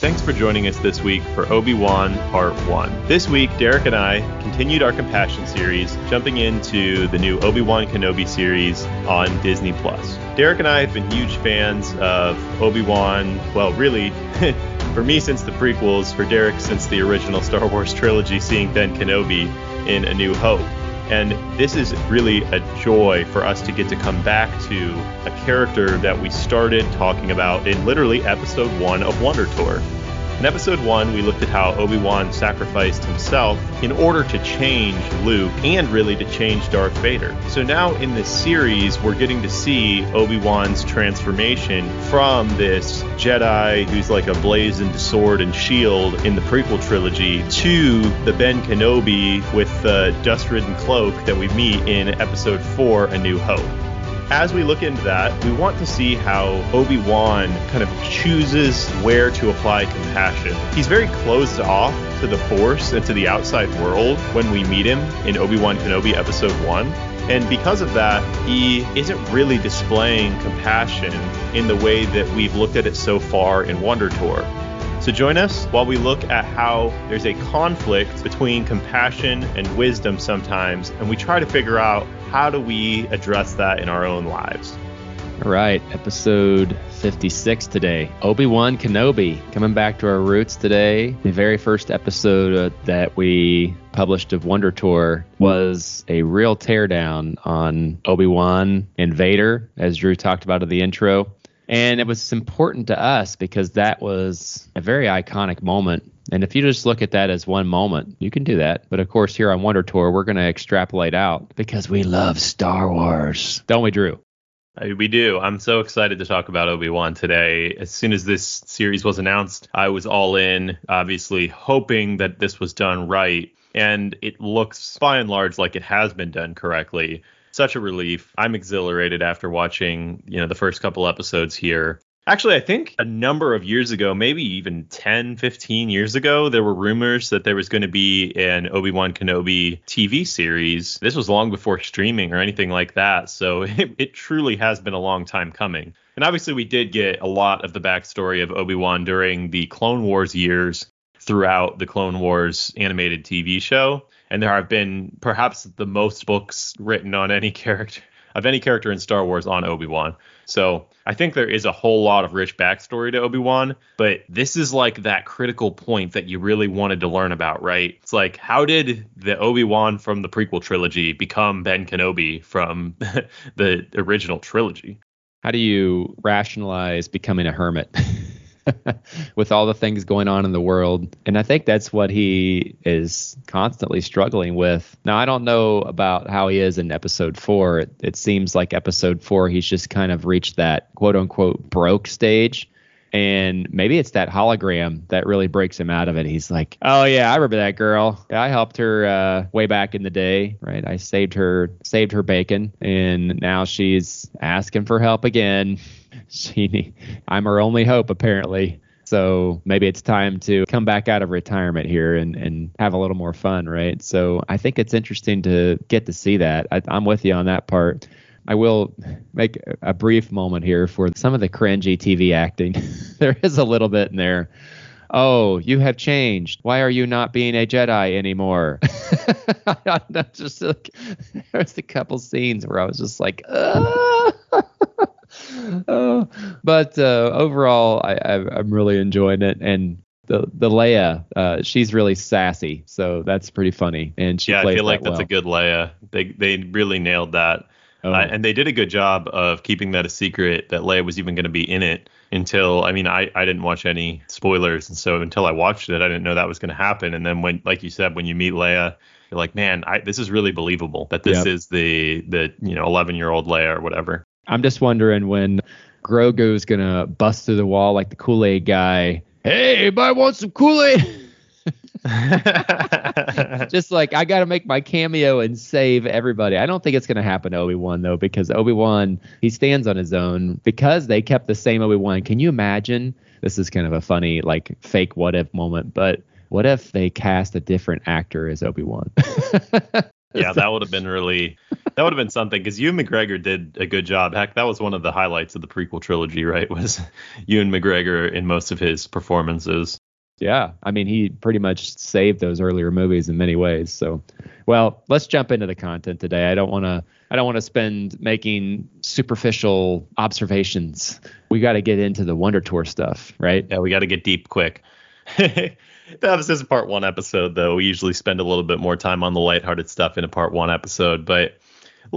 Thanks for joining us this week for Obi-Wan Part 1. This week, Derek and I continued our Compassion series, jumping into the new Obi-Wan Kenobi series on Disney+. Plus. Derek and I have been huge fans of Obi-Wan, well, really, for me since the prequels, for Derek since the original Star Wars trilogy, seeing Ben Kenobi in A New Hope. And this is really a joy for us to get to come back to a character that we started talking about in literally episode one of Wonder Tour. In episode one, we looked at how Obi Wan sacrificed himself in order to change Luke and really to change Darth Vader. So now in this series, we're getting to see Obi Wan's transformation from this Jedi who's like a blazoned sword and shield in the prequel trilogy to the Ben Kenobi with the dust ridden cloak that we meet in episode four, A New Hope as we look into that, we want to see how Obi Wan kind of chooses where to apply compassion. He's very closed off to the Force and to the outside world when we meet him in Obi Wan Kenobi Episode 1. And because of that, he isn't really displaying compassion in the way that we've looked at it so far in Wonder Tour. So join us while we look at how there's a conflict between compassion and wisdom sometimes, and we try to figure out how do we address that in our own lives. All right, episode 56 today. Obi Wan Kenobi coming back to our roots today. The very first episode uh, that we published of Wonder Tour was a real teardown on Obi Wan and Vader, as Drew talked about in the intro. And it was important to us because that was a very iconic moment. And if you just look at that as one moment, you can do that. But of course, here on Wonder Tour, we're going to extrapolate out because we love Star Wars. Don't we, Drew? We do. I'm so excited to talk about Obi Wan today. As soon as this series was announced, I was all in, obviously hoping that this was done right. And it looks by and large like it has been done correctly such a relief. I'm exhilarated after watching, you know, the first couple episodes here. Actually, I think a number of years ago, maybe even 10, 15 years ago, there were rumors that there was going to be an Obi Wan Kenobi TV series. This was long before streaming or anything like that. So it, it, truly has been a long time coming. And obviously, we did get a lot of the backstory of Obi Wan during the Clone Wars years throughout the Clone Wars animated TV show and there have been perhaps the most books written on any character of any character in Star Wars on Obi-Wan. So I think there is a whole lot of rich backstory to Obi-Wan, but this is like that critical point that you really wanted to learn about, right? It's like how did the Obi-Wan from the prequel trilogy become Ben Kenobi from the original trilogy? How do you rationalize becoming a hermit? with all the things going on in the world. And I think that's what he is constantly struggling with. Now, I don't know about how he is in episode four. It, it seems like episode four, he's just kind of reached that quote unquote broke stage. And maybe it's that hologram that really breaks him out of it. He's like, "Oh yeah, I remember that girl. I helped her uh, way back in the day, right? I saved her, saved her bacon, and now she's asking for help again." she I'm her only hope apparently. So maybe it's time to come back out of retirement here and, and have a little more fun, right? So I think it's interesting to get to see that. I, I'm with you on that part. I will make a brief moment here for some of the cringy TV acting. there is a little bit in there. Oh, you have changed. Why are you not being a Jedi anymore? just like, there's a couple scenes where I was just like, oh, but uh, overall, I, I, am really enjoying it, and the the Leia, uh, she's really sassy, so that's pretty funny, and she yeah, I feel like that that's well. a good Leia. They they really nailed that. Oh. Uh, and they did a good job of keeping that a secret that Leia was even going to be in it until I mean I, I didn't watch any spoilers and so until I watched it I didn't know that was going to happen and then when like you said when you meet Leia you're like man I, this is really believable that this yep. is the the you know 11 year old Leia or whatever I'm just wondering when Grogu's gonna bust through the wall like the Kool Aid guy. Hey, anybody want some Kool Aid? Just like I got to make my cameo and save everybody. I don't think it's going to happen to Obi Wan though, because Obi Wan he stands on his own because they kept the same Obi Wan. Can you imagine? This is kind of a funny like fake what if moment, but what if they cast a different actor as Obi Wan? yeah, that would have been really that would have been something because Ewan McGregor did a good job. Heck, that was one of the highlights of the prequel trilogy, right? Was Ewan McGregor in most of his performances. Yeah, I mean, he pretty much saved those earlier movies in many ways. So, well, let's jump into the content today. I don't want to. I don't want to spend making superficial observations. We got to get into the Wonder Tour stuff, right? Yeah, we got to get deep quick. this is a part one episode, though. We usually spend a little bit more time on the lighthearted stuff in a part one episode, but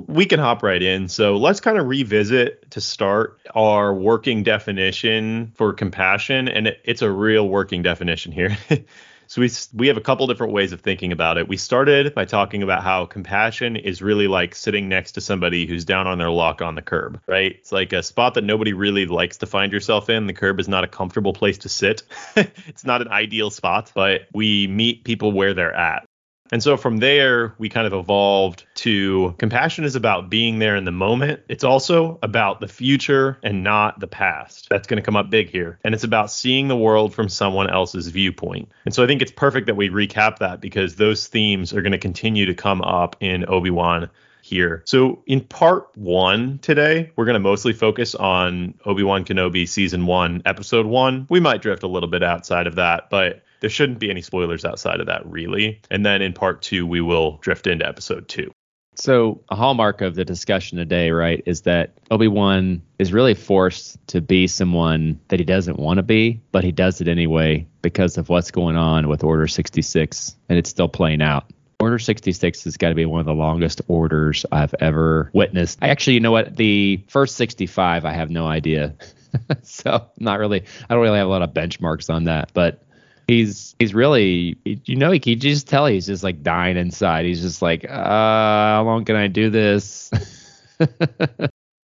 we can hop right in. So let's kind of revisit to start our working definition for compassion, and it, it's a real working definition here. so we we have a couple different ways of thinking about it. We started by talking about how compassion is really like sitting next to somebody who's down on their luck on the curb, right? It's like a spot that nobody really likes to find yourself in. The curb is not a comfortable place to sit. it's not an ideal spot, but we meet people where they're at. And so from there, we kind of evolved to compassion is about being there in the moment. It's also about the future and not the past. That's going to come up big here. And it's about seeing the world from someone else's viewpoint. And so I think it's perfect that we recap that because those themes are going to continue to come up in Obi Wan here. So, in part one today, we're going to mostly focus on Obi Wan Kenobi season one, episode one. We might drift a little bit outside of that, but there shouldn't be any spoilers outside of that, really. And then in part two, we will drift into episode two. So, a hallmark of the discussion today, right, is that Obi Wan is really forced to be someone that he doesn't want to be, but he does it anyway because of what's going on with Order 66, and it's still playing out. Order 66 has got to be one of the longest orders I've ever witnessed. I actually, you know what? The first 65, I have no idea. so, not really, I don't really have a lot of benchmarks on that, but he's he's really you know he can just tell he's just like dying inside. He's just like uh how long can i do this?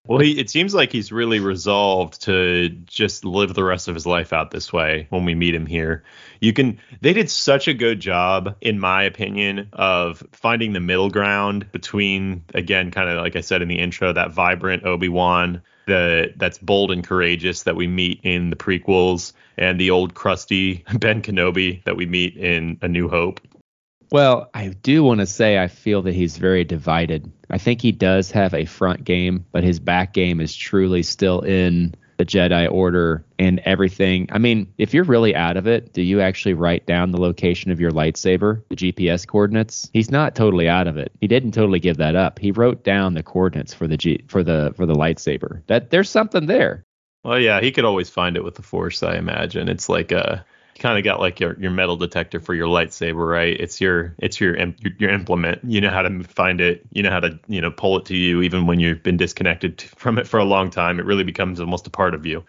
Well he, it seems like he's really resolved to just live the rest of his life out this way when we meet him here. You can they did such a good job in my opinion of finding the middle ground between again kind of like i said in the intro that vibrant obi-wan the that's bold and courageous that we meet in the prequels and the old crusty Ben Kenobi that we meet in A New Hope. Well, I do want to say I feel that he's very divided. I think he does have a front game, but his back game is truly still in the Jedi Order and everything. I mean, if you're really out of it, do you actually write down the location of your lightsaber, the GPS coordinates? He's not totally out of it. He didn't totally give that up. He wrote down the coordinates for the G, for the for the lightsaber. That there's something there. Well, yeah, he could always find it with the Force, I imagine. It's like a kind of got like your, your metal detector for your lightsaber, right? It's your it's your, your your implement. You know how to find it. You know how to you know pull it to you, even when you've been disconnected from it for a long time. It really becomes almost a part of you.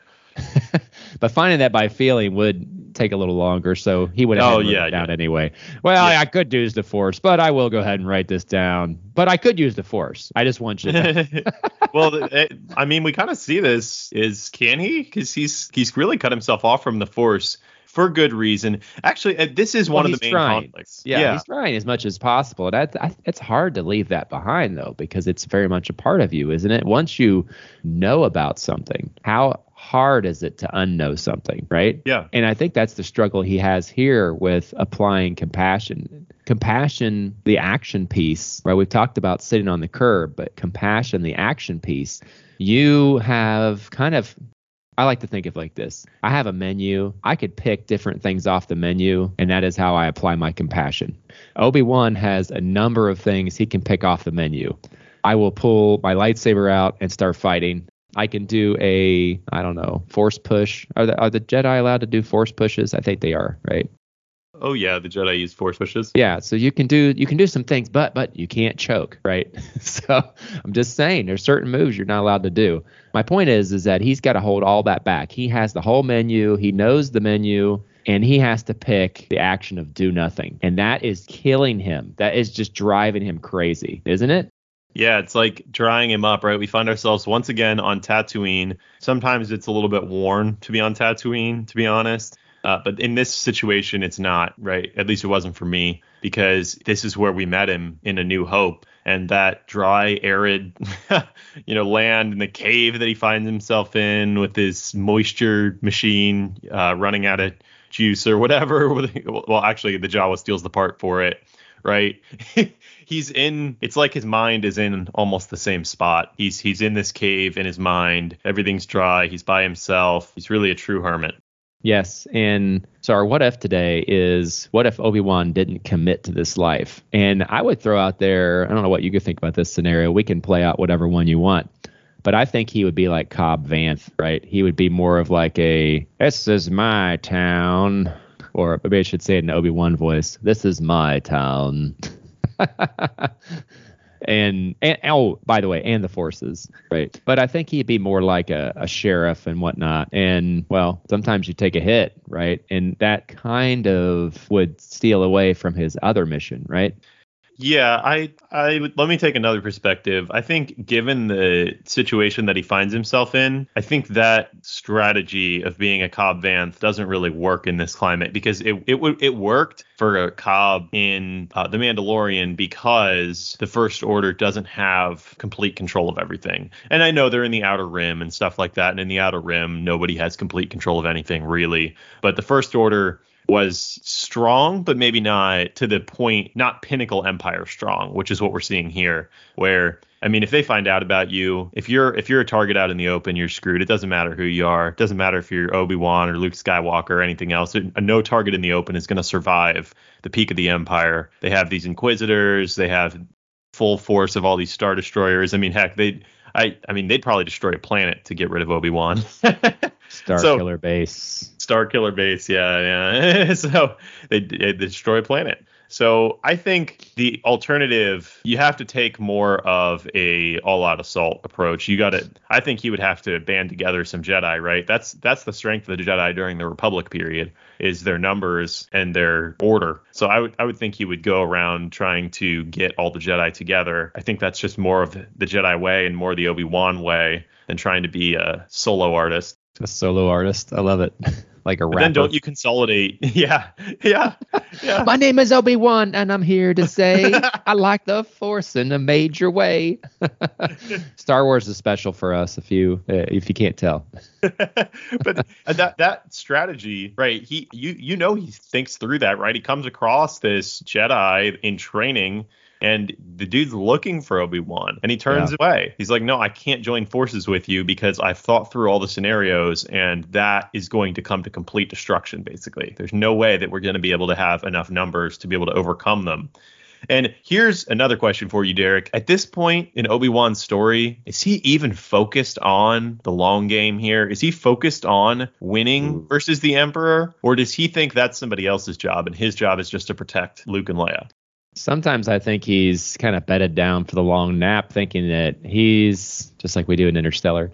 but finding that by feeling would take a little longer, so he would have oh, yeah, down yeah. anyway. Well, yeah. I, I, could use the force, but I will go ahead and write this down. But I could use the force. I just want you. to Well, it, I mean, we kind of see this. Is can he? Because he's he's really cut himself off from the force for good reason. Actually, uh, this is well, one of the main trying. conflicts. Yeah, yeah, he's trying as much as possible. That it's hard to leave that behind though, because it's very much a part of you, isn't it? Once you know about something, how hard is it to unknow something, right? Yeah. And I think that's the struggle he has here with applying compassion. Compassion, the action piece, right? We've talked about sitting on the curb, but compassion, the action piece, you have kind of I like to think of like this. I have a menu. I could pick different things off the menu, and that is how I apply my compassion. Obi-Wan has a number of things he can pick off the menu. I will pull my lightsaber out and start fighting. I can do a, I don't know, force push. Are the, are the Jedi allowed to do force pushes? I think they are, right? Oh yeah, the Jedi use force pushes. Yeah, so you can do you can do some things, but but you can't choke, right? so I'm just saying there's certain moves you're not allowed to do. My point is is that he's got to hold all that back. He has the whole menu, he knows the menu, and he has to pick the action of do nothing. And that is killing him. That is just driving him crazy, isn't it? Yeah, it's like drying him up, right? We find ourselves once again on Tatooine. Sometimes it's a little bit worn to be on Tatooine, to be honest. Uh, but in this situation, it's not right. At least it wasn't for me because this is where we met him in A New Hope, and that dry, arid, you know, land in the cave that he finds himself in with his moisture machine uh, running out of juice or whatever. well, actually, the Jawa steals the part for it, right? he's in. It's like his mind is in almost the same spot. He's he's in this cave in his mind. Everything's dry. He's by himself. He's really a true hermit. Yes, and so our what if today is what if Obi Wan didn't commit to this life? And I would throw out there, I don't know what you could think about this scenario. We can play out whatever one you want, but I think he would be like Cobb Vanth, right? He would be more of like a "This is my town," or maybe I should say it in Obi Wan voice. "This is my town." and, and oh, by the way, and the forces, right? But I think he'd be more like a, a sheriff and whatnot. And well, sometimes you take a hit, right? And that kind of would steal away from his other mission, right? Yeah, I, I let me take another perspective. I think given the situation that he finds himself in, I think that strategy of being a Cobb Vanth doesn't really work in this climate because it it it worked for a Cobb in uh, the Mandalorian because the First Order doesn't have complete control of everything. And I know they're in the Outer Rim and stuff like that, and in the Outer Rim, nobody has complete control of anything really. But the First Order was strong, but maybe not to the point, not pinnacle empire strong, which is what we're seeing here. Where I mean, if they find out about you, if you're if you're a target out in the open, you're screwed. It doesn't matter who you are. It doesn't matter if you're Obi Wan or Luke Skywalker or anything else. A no target in the open is going to survive the peak of the empire. They have these Inquisitors. They have full force of all these Star Destroyers. I mean, heck, they I I mean, they'd probably destroy a planet to get rid of Obi Wan. Star so, Killer Base. Star Killer Base, yeah, yeah. so they, they destroy a planet. So I think the alternative, you have to take more of a all-out assault approach. You got to. I think he would have to band together some Jedi, right? That's that's the strength of the Jedi during the Republic period is their numbers and their order. So I would I would think he would go around trying to get all the Jedi together. I think that's just more of the Jedi way and more the Obi Wan way than trying to be a solo artist. A solo artist, I love it. like a rapper. then don't you consolidate? Yeah, yeah, yeah. My name is Obi Wan, and I'm here to say I like the Force in a major way. Star Wars is special for us, if you uh, if you can't tell. but that that strategy, right? He you you know he thinks through that, right? He comes across this Jedi in training and the dude's looking for Obi Wan, and he turns yeah. away. He's like, "No, I can't join forces with you because I've thought through all the scenarios, and that is going to come to complete destruction. Basically, there's no way that we're going to be able to have enough numbers to be able to overcome them." And here's another question for you, Derek. At this point in Obi Wan's story, is he even focused on the long game here? Is he focused on winning versus the Emperor? Or does he think that's somebody else's job and his job is just to protect Luke and Leia? Sometimes I think he's kind of bedded down for the long nap, thinking that he's just like we do in Interstellar,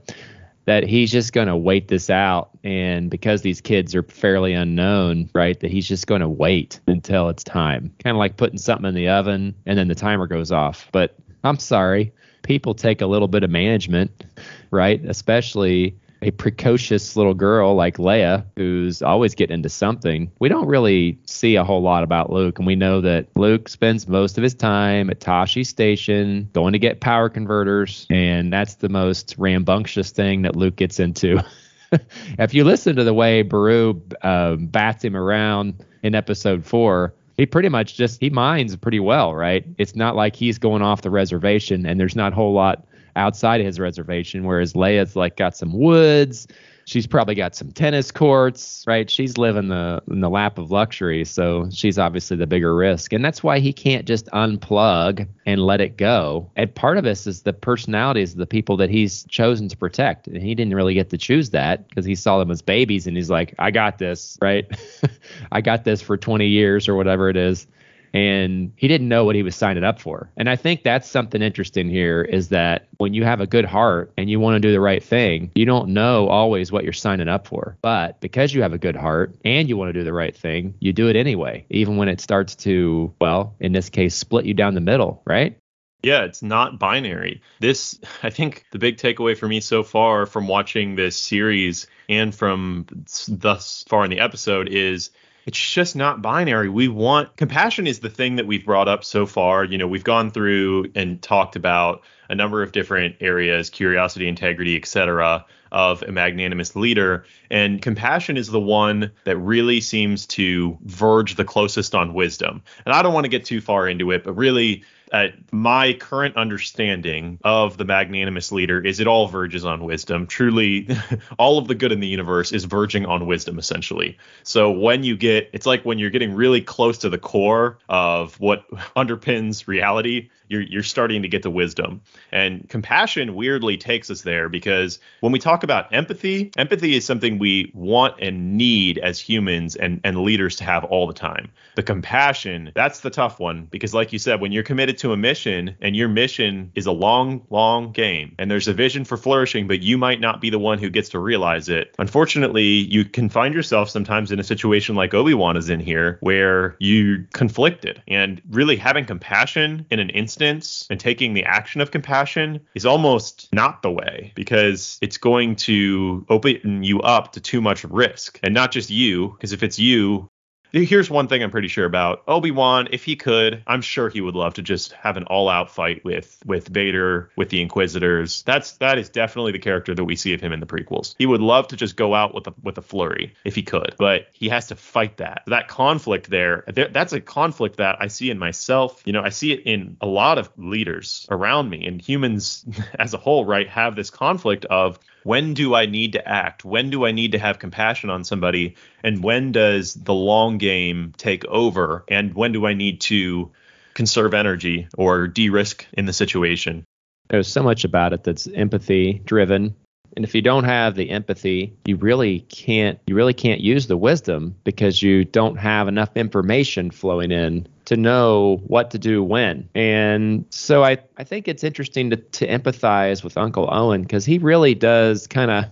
that he's just going to wait this out. And because these kids are fairly unknown, right, that he's just going to wait until it's time. Kind of like putting something in the oven and then the timer goes off. But I'm sorry, people take a little bit of management, right? Especially a precocious little girl like Leia, who's always getting into something, we don't really see a whole lot about Luke. And we know that Luke spends most of his time at Tosche Station going to get power converters. And that's the most rambunctious thing that Luke gets into. if you listen to the way Beru uh, bats him around in episode four, he pretty much just he mines pretty well, right? It's not like he's going off the reservation and there's not a whole lot outside of his reservation, whereas Leia's like got some woods. She's probably got some tennis courts, right? She's living the in the lap of luxury, so she's obviously the bigger risk, and that's why he can't just unplug and let it go. And part of this is the personalities of the people that he's chosen to protect, and he didn't really get to choose that because he saw them as babies, and he's like, "I got this, right? I got this for 20 years or whatever it is." And he didn't know what he was signing up for. And I think that's something interesting here is that when you have a good heart and you want to do the right thing, you don't know always what you're signing up for. But because you have a good heart and you want to do the right thing, you do it anyway, even when it starts to, well, in this case, split you down the middle, right? Yeah, it's not binary. This, I think, the big takeaway for me so far from watching this series and from thus far in the episode is it's just not binary. We want compassion is the thing that we've brought up so far. You know, we've gone through and talked about a number of different areas, curiosity, integrity, etc of a magnanimous leader. And compassion is the one that really seems to verge the closest on wisdom. And I don't want to get too far into it, but really, uh, my current understanding of the magnanimous leader is it all verges on wisdom. Truly, all of the good in the universe is verging on wisdom, essentially. So when you get, it's like when you're getting really close to the core of what underpins reality, you're you're starting to get the wisdom. And compassion weirdly takes us there because when we talk about empathy, empathy is something we want and need as humans and and leaders to have all the time. The compassion, that's the tough one because like you said, when you're committed to a mission and your mission is a long long game and there's a vision for flourishing but you might not be the one who gets to realize it. Unfortunately, you can find yourself sometimes in a situation like Obi-Wan is in here where you conflicted and really having compassion in an instant instance and taking the action of compassion is almost not the way because it's going to open you up to too much risk. And not just you, because if it's you, Here's one thing I'm pretty sure about Obi Wan. If he could, I'm sure he would love to just have an all-out fight with with Vader, with the Inquisitors. That's that is definitely the character that we see of him in the prequels. He would love to just go out with a with a flurry if he could, but he has to fight that. That conflict there, there that's a conflict that I see in myself. You know, I see it in a lot of leaders around me and humans as a whole. Right, have this conflict of when do I need to act? When do I need to have compassion on somebody? And when does the long game take over? And when do I need to conserve energy or de risk in the situation? There's so much about it that's empathy driven. And if you don't have the empathy, you really can't you really can't use the wisdom because you don't have enough information flowing in to know what to do when. And so I, I think it's interesting to, to empathize with Uncle Owen because he really does kind of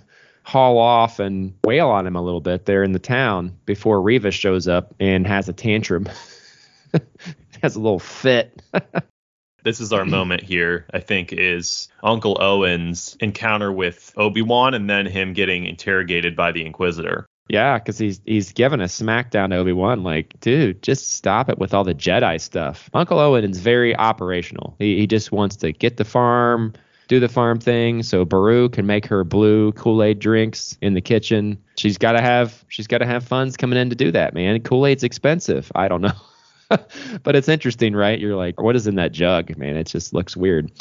haul off and wail on him a little bit there in the town before Reva shows up and has a tantrum. has a little fit. this is our moment here, I think, is Uncle Owen's encounter with Obi-Wan and then him getting interrogated by the Inquisitor. Yeah, because he's he's giving a smackdown to Obi Wan, like, dude, just stop it with all the Jedi stuff. Uncle Owen is very operational. He he just wants to get the farm, do the farm thing, so Beru can make her blue Kool Aid drinks in the kitchen. She's got to have she's got to have funds coming in to do that, man. Kool Aid's expensive. I don't know. but it's interesting, right? You're like, what is in that jug, man? It just looks weird.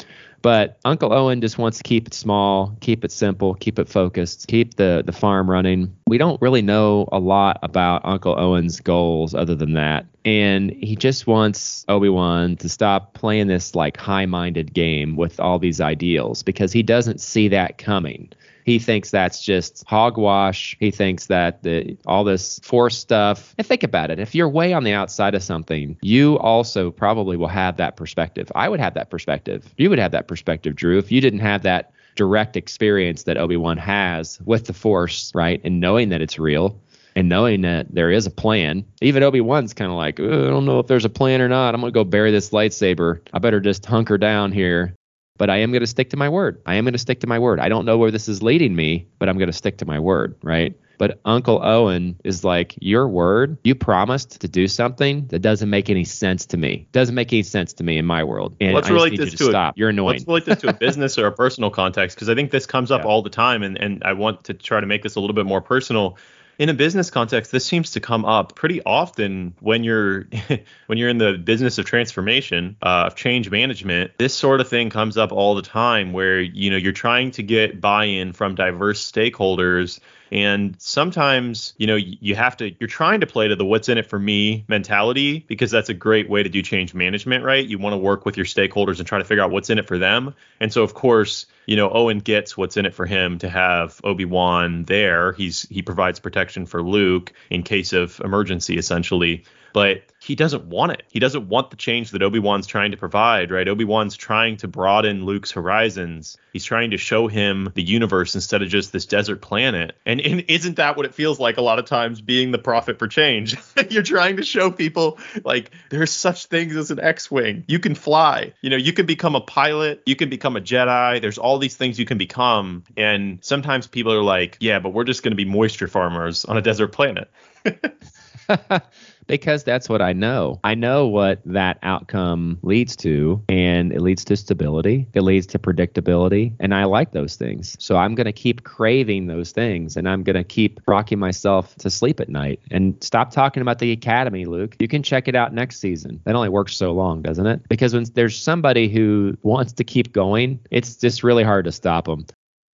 But Uncle Owen just wants to keep it small, keep it simple, keep it focused, keep the the farm running. We don't really know a lot about Uncle Owen's goals other than that. And he just wants Obi-Wan to stop playing this like high-minded game with all these ideals because he doesn't see that coming. He thinks that's just hogwash. He thinks that the all this force stuff. And think about it. If you're way on the outside of something, you also probably will have that perspective. I would have that perspective. You would have that perspective, Drew, if you didn't have that direct experience that Obi-Wan has with the force, right? And knowing that it's real and knowing that there is a plan. Even Obi Wan's kind of like, I don't know if there's a plan or not. I'm gonna go bury this lightsaber. I better just hunker down here but I am going to stick to my word. I am going to stick to my word. I don't know where this is leading me, but I'm going to stick to my word, right? But Uncle Owen is like, Your word, you promised to do something that doesn't make any sense to me. Doesn't make any sense to me in my world. And let's I relate this to, to stop. A, You're annoying. Let's relate this to a business or a personal context because I think this comes up yeah. all the time. And, and I want to try to make this a little bit more personal in a business context, this seems to come up pretty often when you're when you're in the business of transformation, uh, of change management. This sort of thing comes up all the time, where you know you're trying to get buy-in from diverse stakeholders and sometimes, you know, you have to, you're trying to play to the what's in it for me mentality because that's a great way to do change management, right? You want to work with your stakeholders and try to figure out what's in it for them. And so, of course, you know, Owen gets what's in it for him to have Obi-Wan there. He's, he provides protection for Luke in case of emergency, essentially. But he doesn't want it. He doesn't want the change that Obi-Wan's trying to provide, right? Obi-Wan's trying to broaden Luke's horizons. He's trying to show him the universe instead of just this desert planet. And, and isn't that what it feels like a lot of times being the prophet for change? You're trying to show people like there's such things as an X-wing. You can fly. You know, you can become a pilot, you can become a Jedi. There's all these things you can become. And sometimes people are like, yeah, but we're just going to be moisture farmers on a desert planet. because that's what I know. I know what that outcome leads to, and it leads to stability, it leads to predictability, and I like those things. So I'm going to keep craving those things, and I'm going to keep rocking myself to sleep at night. And stop talking about the academy, Luke. You can check it out next season. That only works so long, doesn't it? Because when there's somebody who wants to keep going, it's just really hard to stop them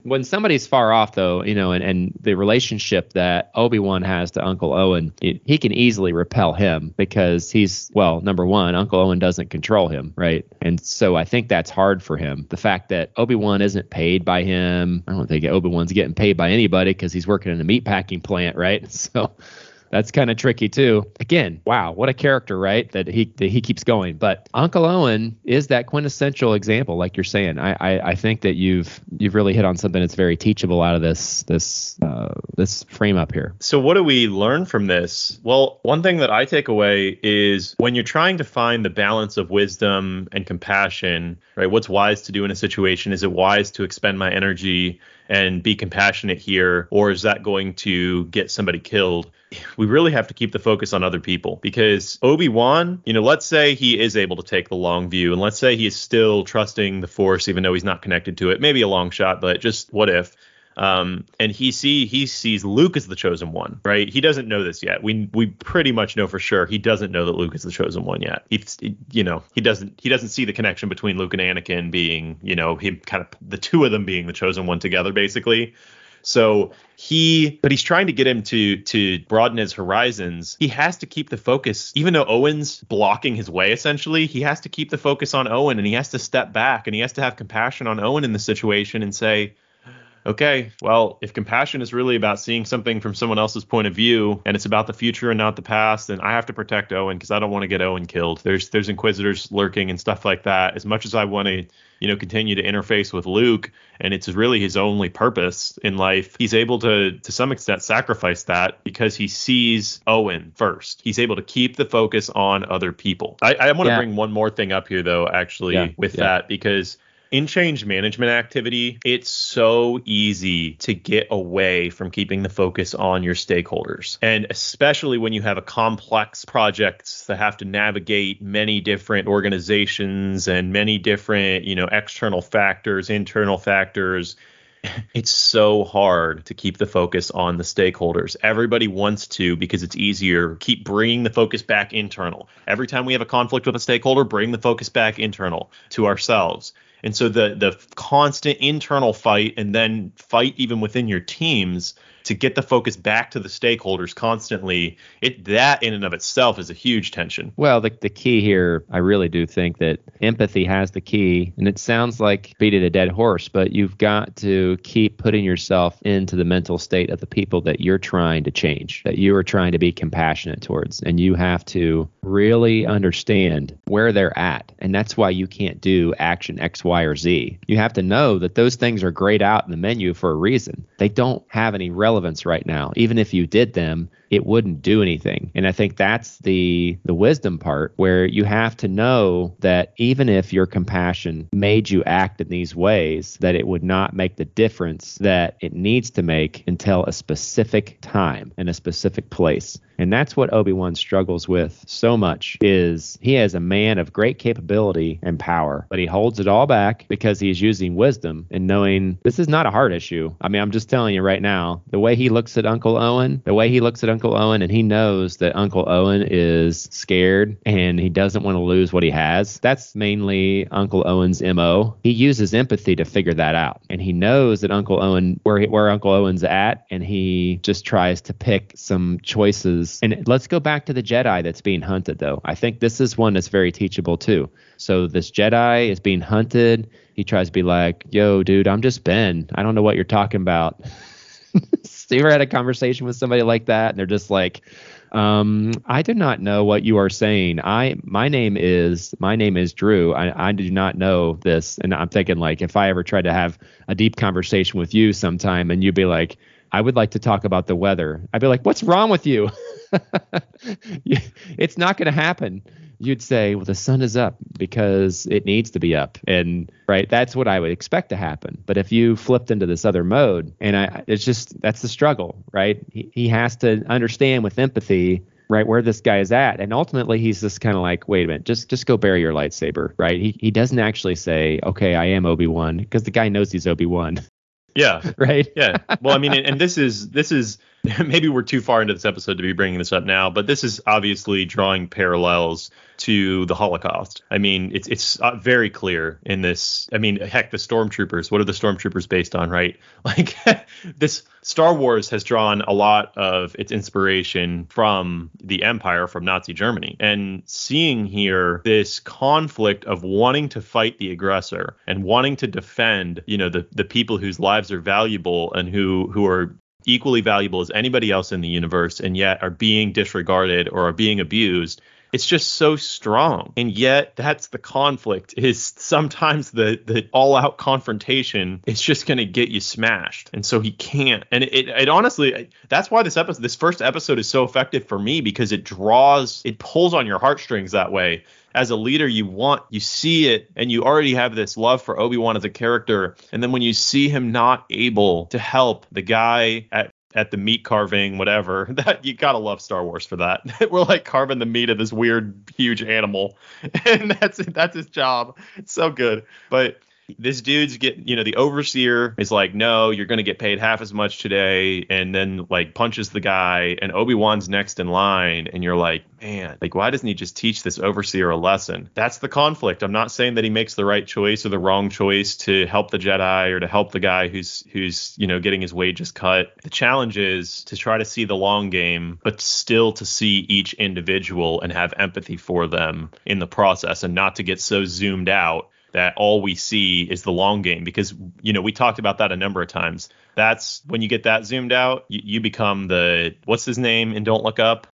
when somebody's far off though you know and, and the relationship that obi-wan has to uncle owen it, he can easily repel him because he's well number one uncle owen doesn't control him right? And so i think that's hard for him. The fact that obi-wan isn't paid by him i don't think obi-wan's getting paid by anybody because he's working in a meat packing plant right? So that's kind of tricky too. Again, wow, what a character, right? That he that he keeps going. But Uncle Owen is that quintessential example, like you're saying. I, I, I think that you've you've really hit on something that's very teachable out of this this uh, this frame up here. So what do we learn from this? Well, one thing that I take away is when you're trying to find the balance of wisdom and compassion, right? What's wise to do in a situation? Is it wise to expend my energy and be compassionate here, or is that going to get somebody killed? we really have to keep the focus on other people because Obi-Wan, you know, let's say he is able to take the long view and let's say he is still trusting the force even though he's not connected to it. Maybe a long shot, but just what if? Um, and he see he sees Luke as the chosen one, right? He doesn't know this yet. We we pretty much know for sure he doesn't know that Luke is the chosen one yet. He's you know he doesn't he doesn't see the connection between Luke and Anakin being you know him kind of the two of them being the chosen one together basically. So he, but he's trying to get him to to broaden his horizons. He has to keep the focus, even though Owen's blocking his way. Essentially, he has to keep the focus on Owen, and he has to step back, and he has to have compassion on Owen in the situation, and say, okay, well, if compassion is really about seeing something from someone else's point of view and it's about the future and not the past, then I have to protect Owen because I don't want to get Owen killed. There's there's inquisitors lurking and stuff like that. As much as I want to, you know, continue to interface with Luke and it's really his only purpose in life, he's able to to some extent sacrifice that because he sees Owen first. He's able to keep the focus on other people. I, I want to yeah. bring one more thing up here though, actually, yeah. with yeah. that because in change management activity, it's so easy to get away from keeping the focus on your stakeholders. And especially when you have a complex project that have to navigate many different organizations and many different, you know, external factors, internal factors it's so hard to keep the focus on the stakeholders. Everybody wants to because it's easier. Keep bringing the focus back internal. Every time we have a conflict with a stakeholder, bring the focus back internal to ourselves. And so the the constant internal fight and then fight even within your teams to get the focus back to the stakeholders constantly, it that in and of itself is a huge tension. Well, the the key here, I really do think that empathy has the key, and it sounds like beating a dead horse, but you've got to keep putting yourself into the mental state of the people that you're trying to change, that you are trying to be compassionate towards, and you have to really understand where they're at, and that's why you can't do action X, Y, or Z. You have to know that those things are grayed out in the menu for a reason. They don't have any relevance relevance right now. Even if you did them, it wouldn't do anything. And I think that's the the wisdom part where you have to know that even if your compassion made you act in these ways, that it would not make the difference that it needs to make until a specific time and a specific place. And that's what Obi-Wan struggles with so much is he is a man of great capability and power, but he holds it all back because he's using wisdom and knowing this is not a hard issue. I mean, I'm just telling you right now, the way he looks at Uncle Owen, the way he looks at Uncle Owen and he knows that Uncle Owen is scared and he doesn't want to lose what he has. That's mainly Uncle Owen's MO. He uses empathy to figure that out. And he knows that Uncle Owen where where Uncle Owen's at and he just tries to pick some choices. And let's go back to the Jedi that's being hunted though. I think this is one that's very teachable too. So this Jedi is being hunted. He tries to be like, "Yo, dude, I'm just Ben. I don't know what you're talking about." so you ever had a conversation with somebody like that and they're just like, um, I do not know what you are saying. I my name is my name is Drew. I, I do not know this. And I'm thinking like if I ever tried to have a deep conversation with you sometime and you'd be like, I would like to talk about the weather. I'd be like, What's wrong with you? it's not going to happen. You'd say, well, the sun is up because it needs to be up. And right, that's what I would expect to happen. But if you flipped into this other mode, and I, it's just, that's the struggle, right? He, he has to understand with empathy right where this guy is at and ultimately he's just kind of like wait a minute just just go bury your lightsaber right he, he doesn't actually say okay i am obi-wan because the guy knows he's obi-wan Yeah. right Yeah. Well, I mean, and, and this is this is maybe we're too far into this episode to be bringing this up now, but this is obviously drawing parallels to the Holocaust. I mean, it's it's uh, very clear in this. I mean, heck, the stormtroopers. What are the stormtroopers based on, right? Like this Star Wars has drawn a lot of its inspiration from the Empire, from Nazi Germany, and seeing here this conflict of wanting to fight the aggressor and wanting to defend, you know, the the people whose lives are valuable and who who are equally valuable as anybody else in the universe and yet are being disregarded or are being abused it's just so strong. And yet that's the conflict is sometimes the the all out confrontation is just going to get you smashed. And so he can't and it, it, it honestly that's why this episode this first episode is so effective for me because it draws it pulls on your heartstrings that way as a leader you want you see it and you already have this love for Obi-Wan as a character. And then when you see him not able to help the guy at at the meat carving whatever that you gotta love Star Wars for that. We're like carving the meat of this weird huge animal. And that's that's his job. It's so good. But this dude's get you know the overseer is like no you're going to get paid half as much today and then like punches the guy and obi-wan's next in line and you're like man like why doesn't he just teach this overseer a lesson? That's the conflict. I'm not saying that he makes the right choice or the wrong choice to help the jedi or to help the guy who's who's you know getting his wages cut. The challenge is to try to see the long game but still to see each individual and have empathy for them in the process and not to get so zoomed out that all we see is the long game because you know we talked about that a number of times. That's when you get that zoomed out you, you become the what's his name and don't look up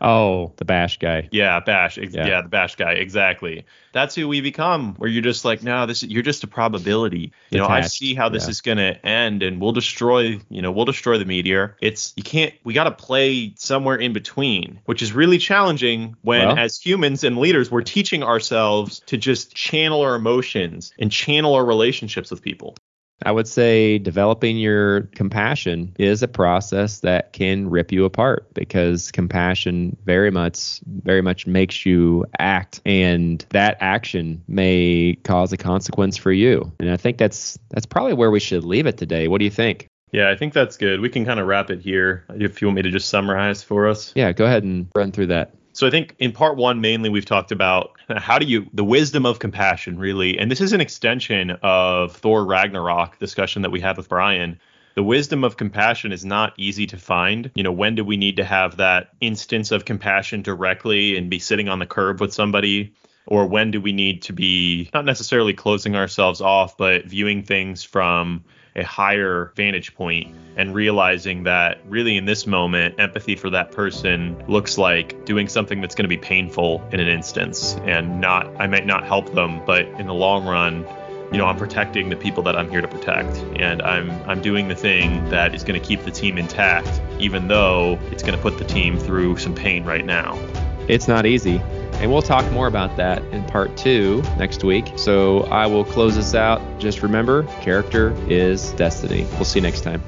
oh the bash guy. Yeah bash. Ex- Yeah. yeah. the bash guy. Exactly. That's who we become where you're just like no this you're just a probability. You know i see how this yeah. is going to end and we'll destroy you know we'll destroy the meteor. It's you can't we got to play somewhere in between which is really challenging when Well- as humans and leaders we're teaching ourselves to just channel our emotions and channel our relationships with people I would say developing your compassion is a process that can rip you apart because compassion very much very much makes you act and that action may cause a consequence for you. And I think that's that's probably where we should leave it today. What do you think? yeah i think that's good we can kind of wrap it here if you want me to just summarize for us Yeah, go ahead and run through that. So I think in part one, mainly we've talked about how do you the wisdom of compassion really, and this is an extension of Thor Ragnarok discussion that we had with Brian. The wisdom of compassion is not easy to find. You know, when do we need to have that instance of compassion directly and be sitting on the curb with somebody? Or when do we need to be not necessarily closing ourselves off, but viewing things from a higher vantage point and realizing that really in this moment, empathy for that person looks like doing something that's going to be painful in an instance and not, I might not help them, but in the long run, you know, I'm protecting the people that I'm here to protect, and I'm I'm doing the thing that is going to keep the team intact, even though it's going to put the team through some pain right now. It's not easy. And we'll talk more about that in part two next week. So I will close this out. Just remember character is destiny. We'll see you next time.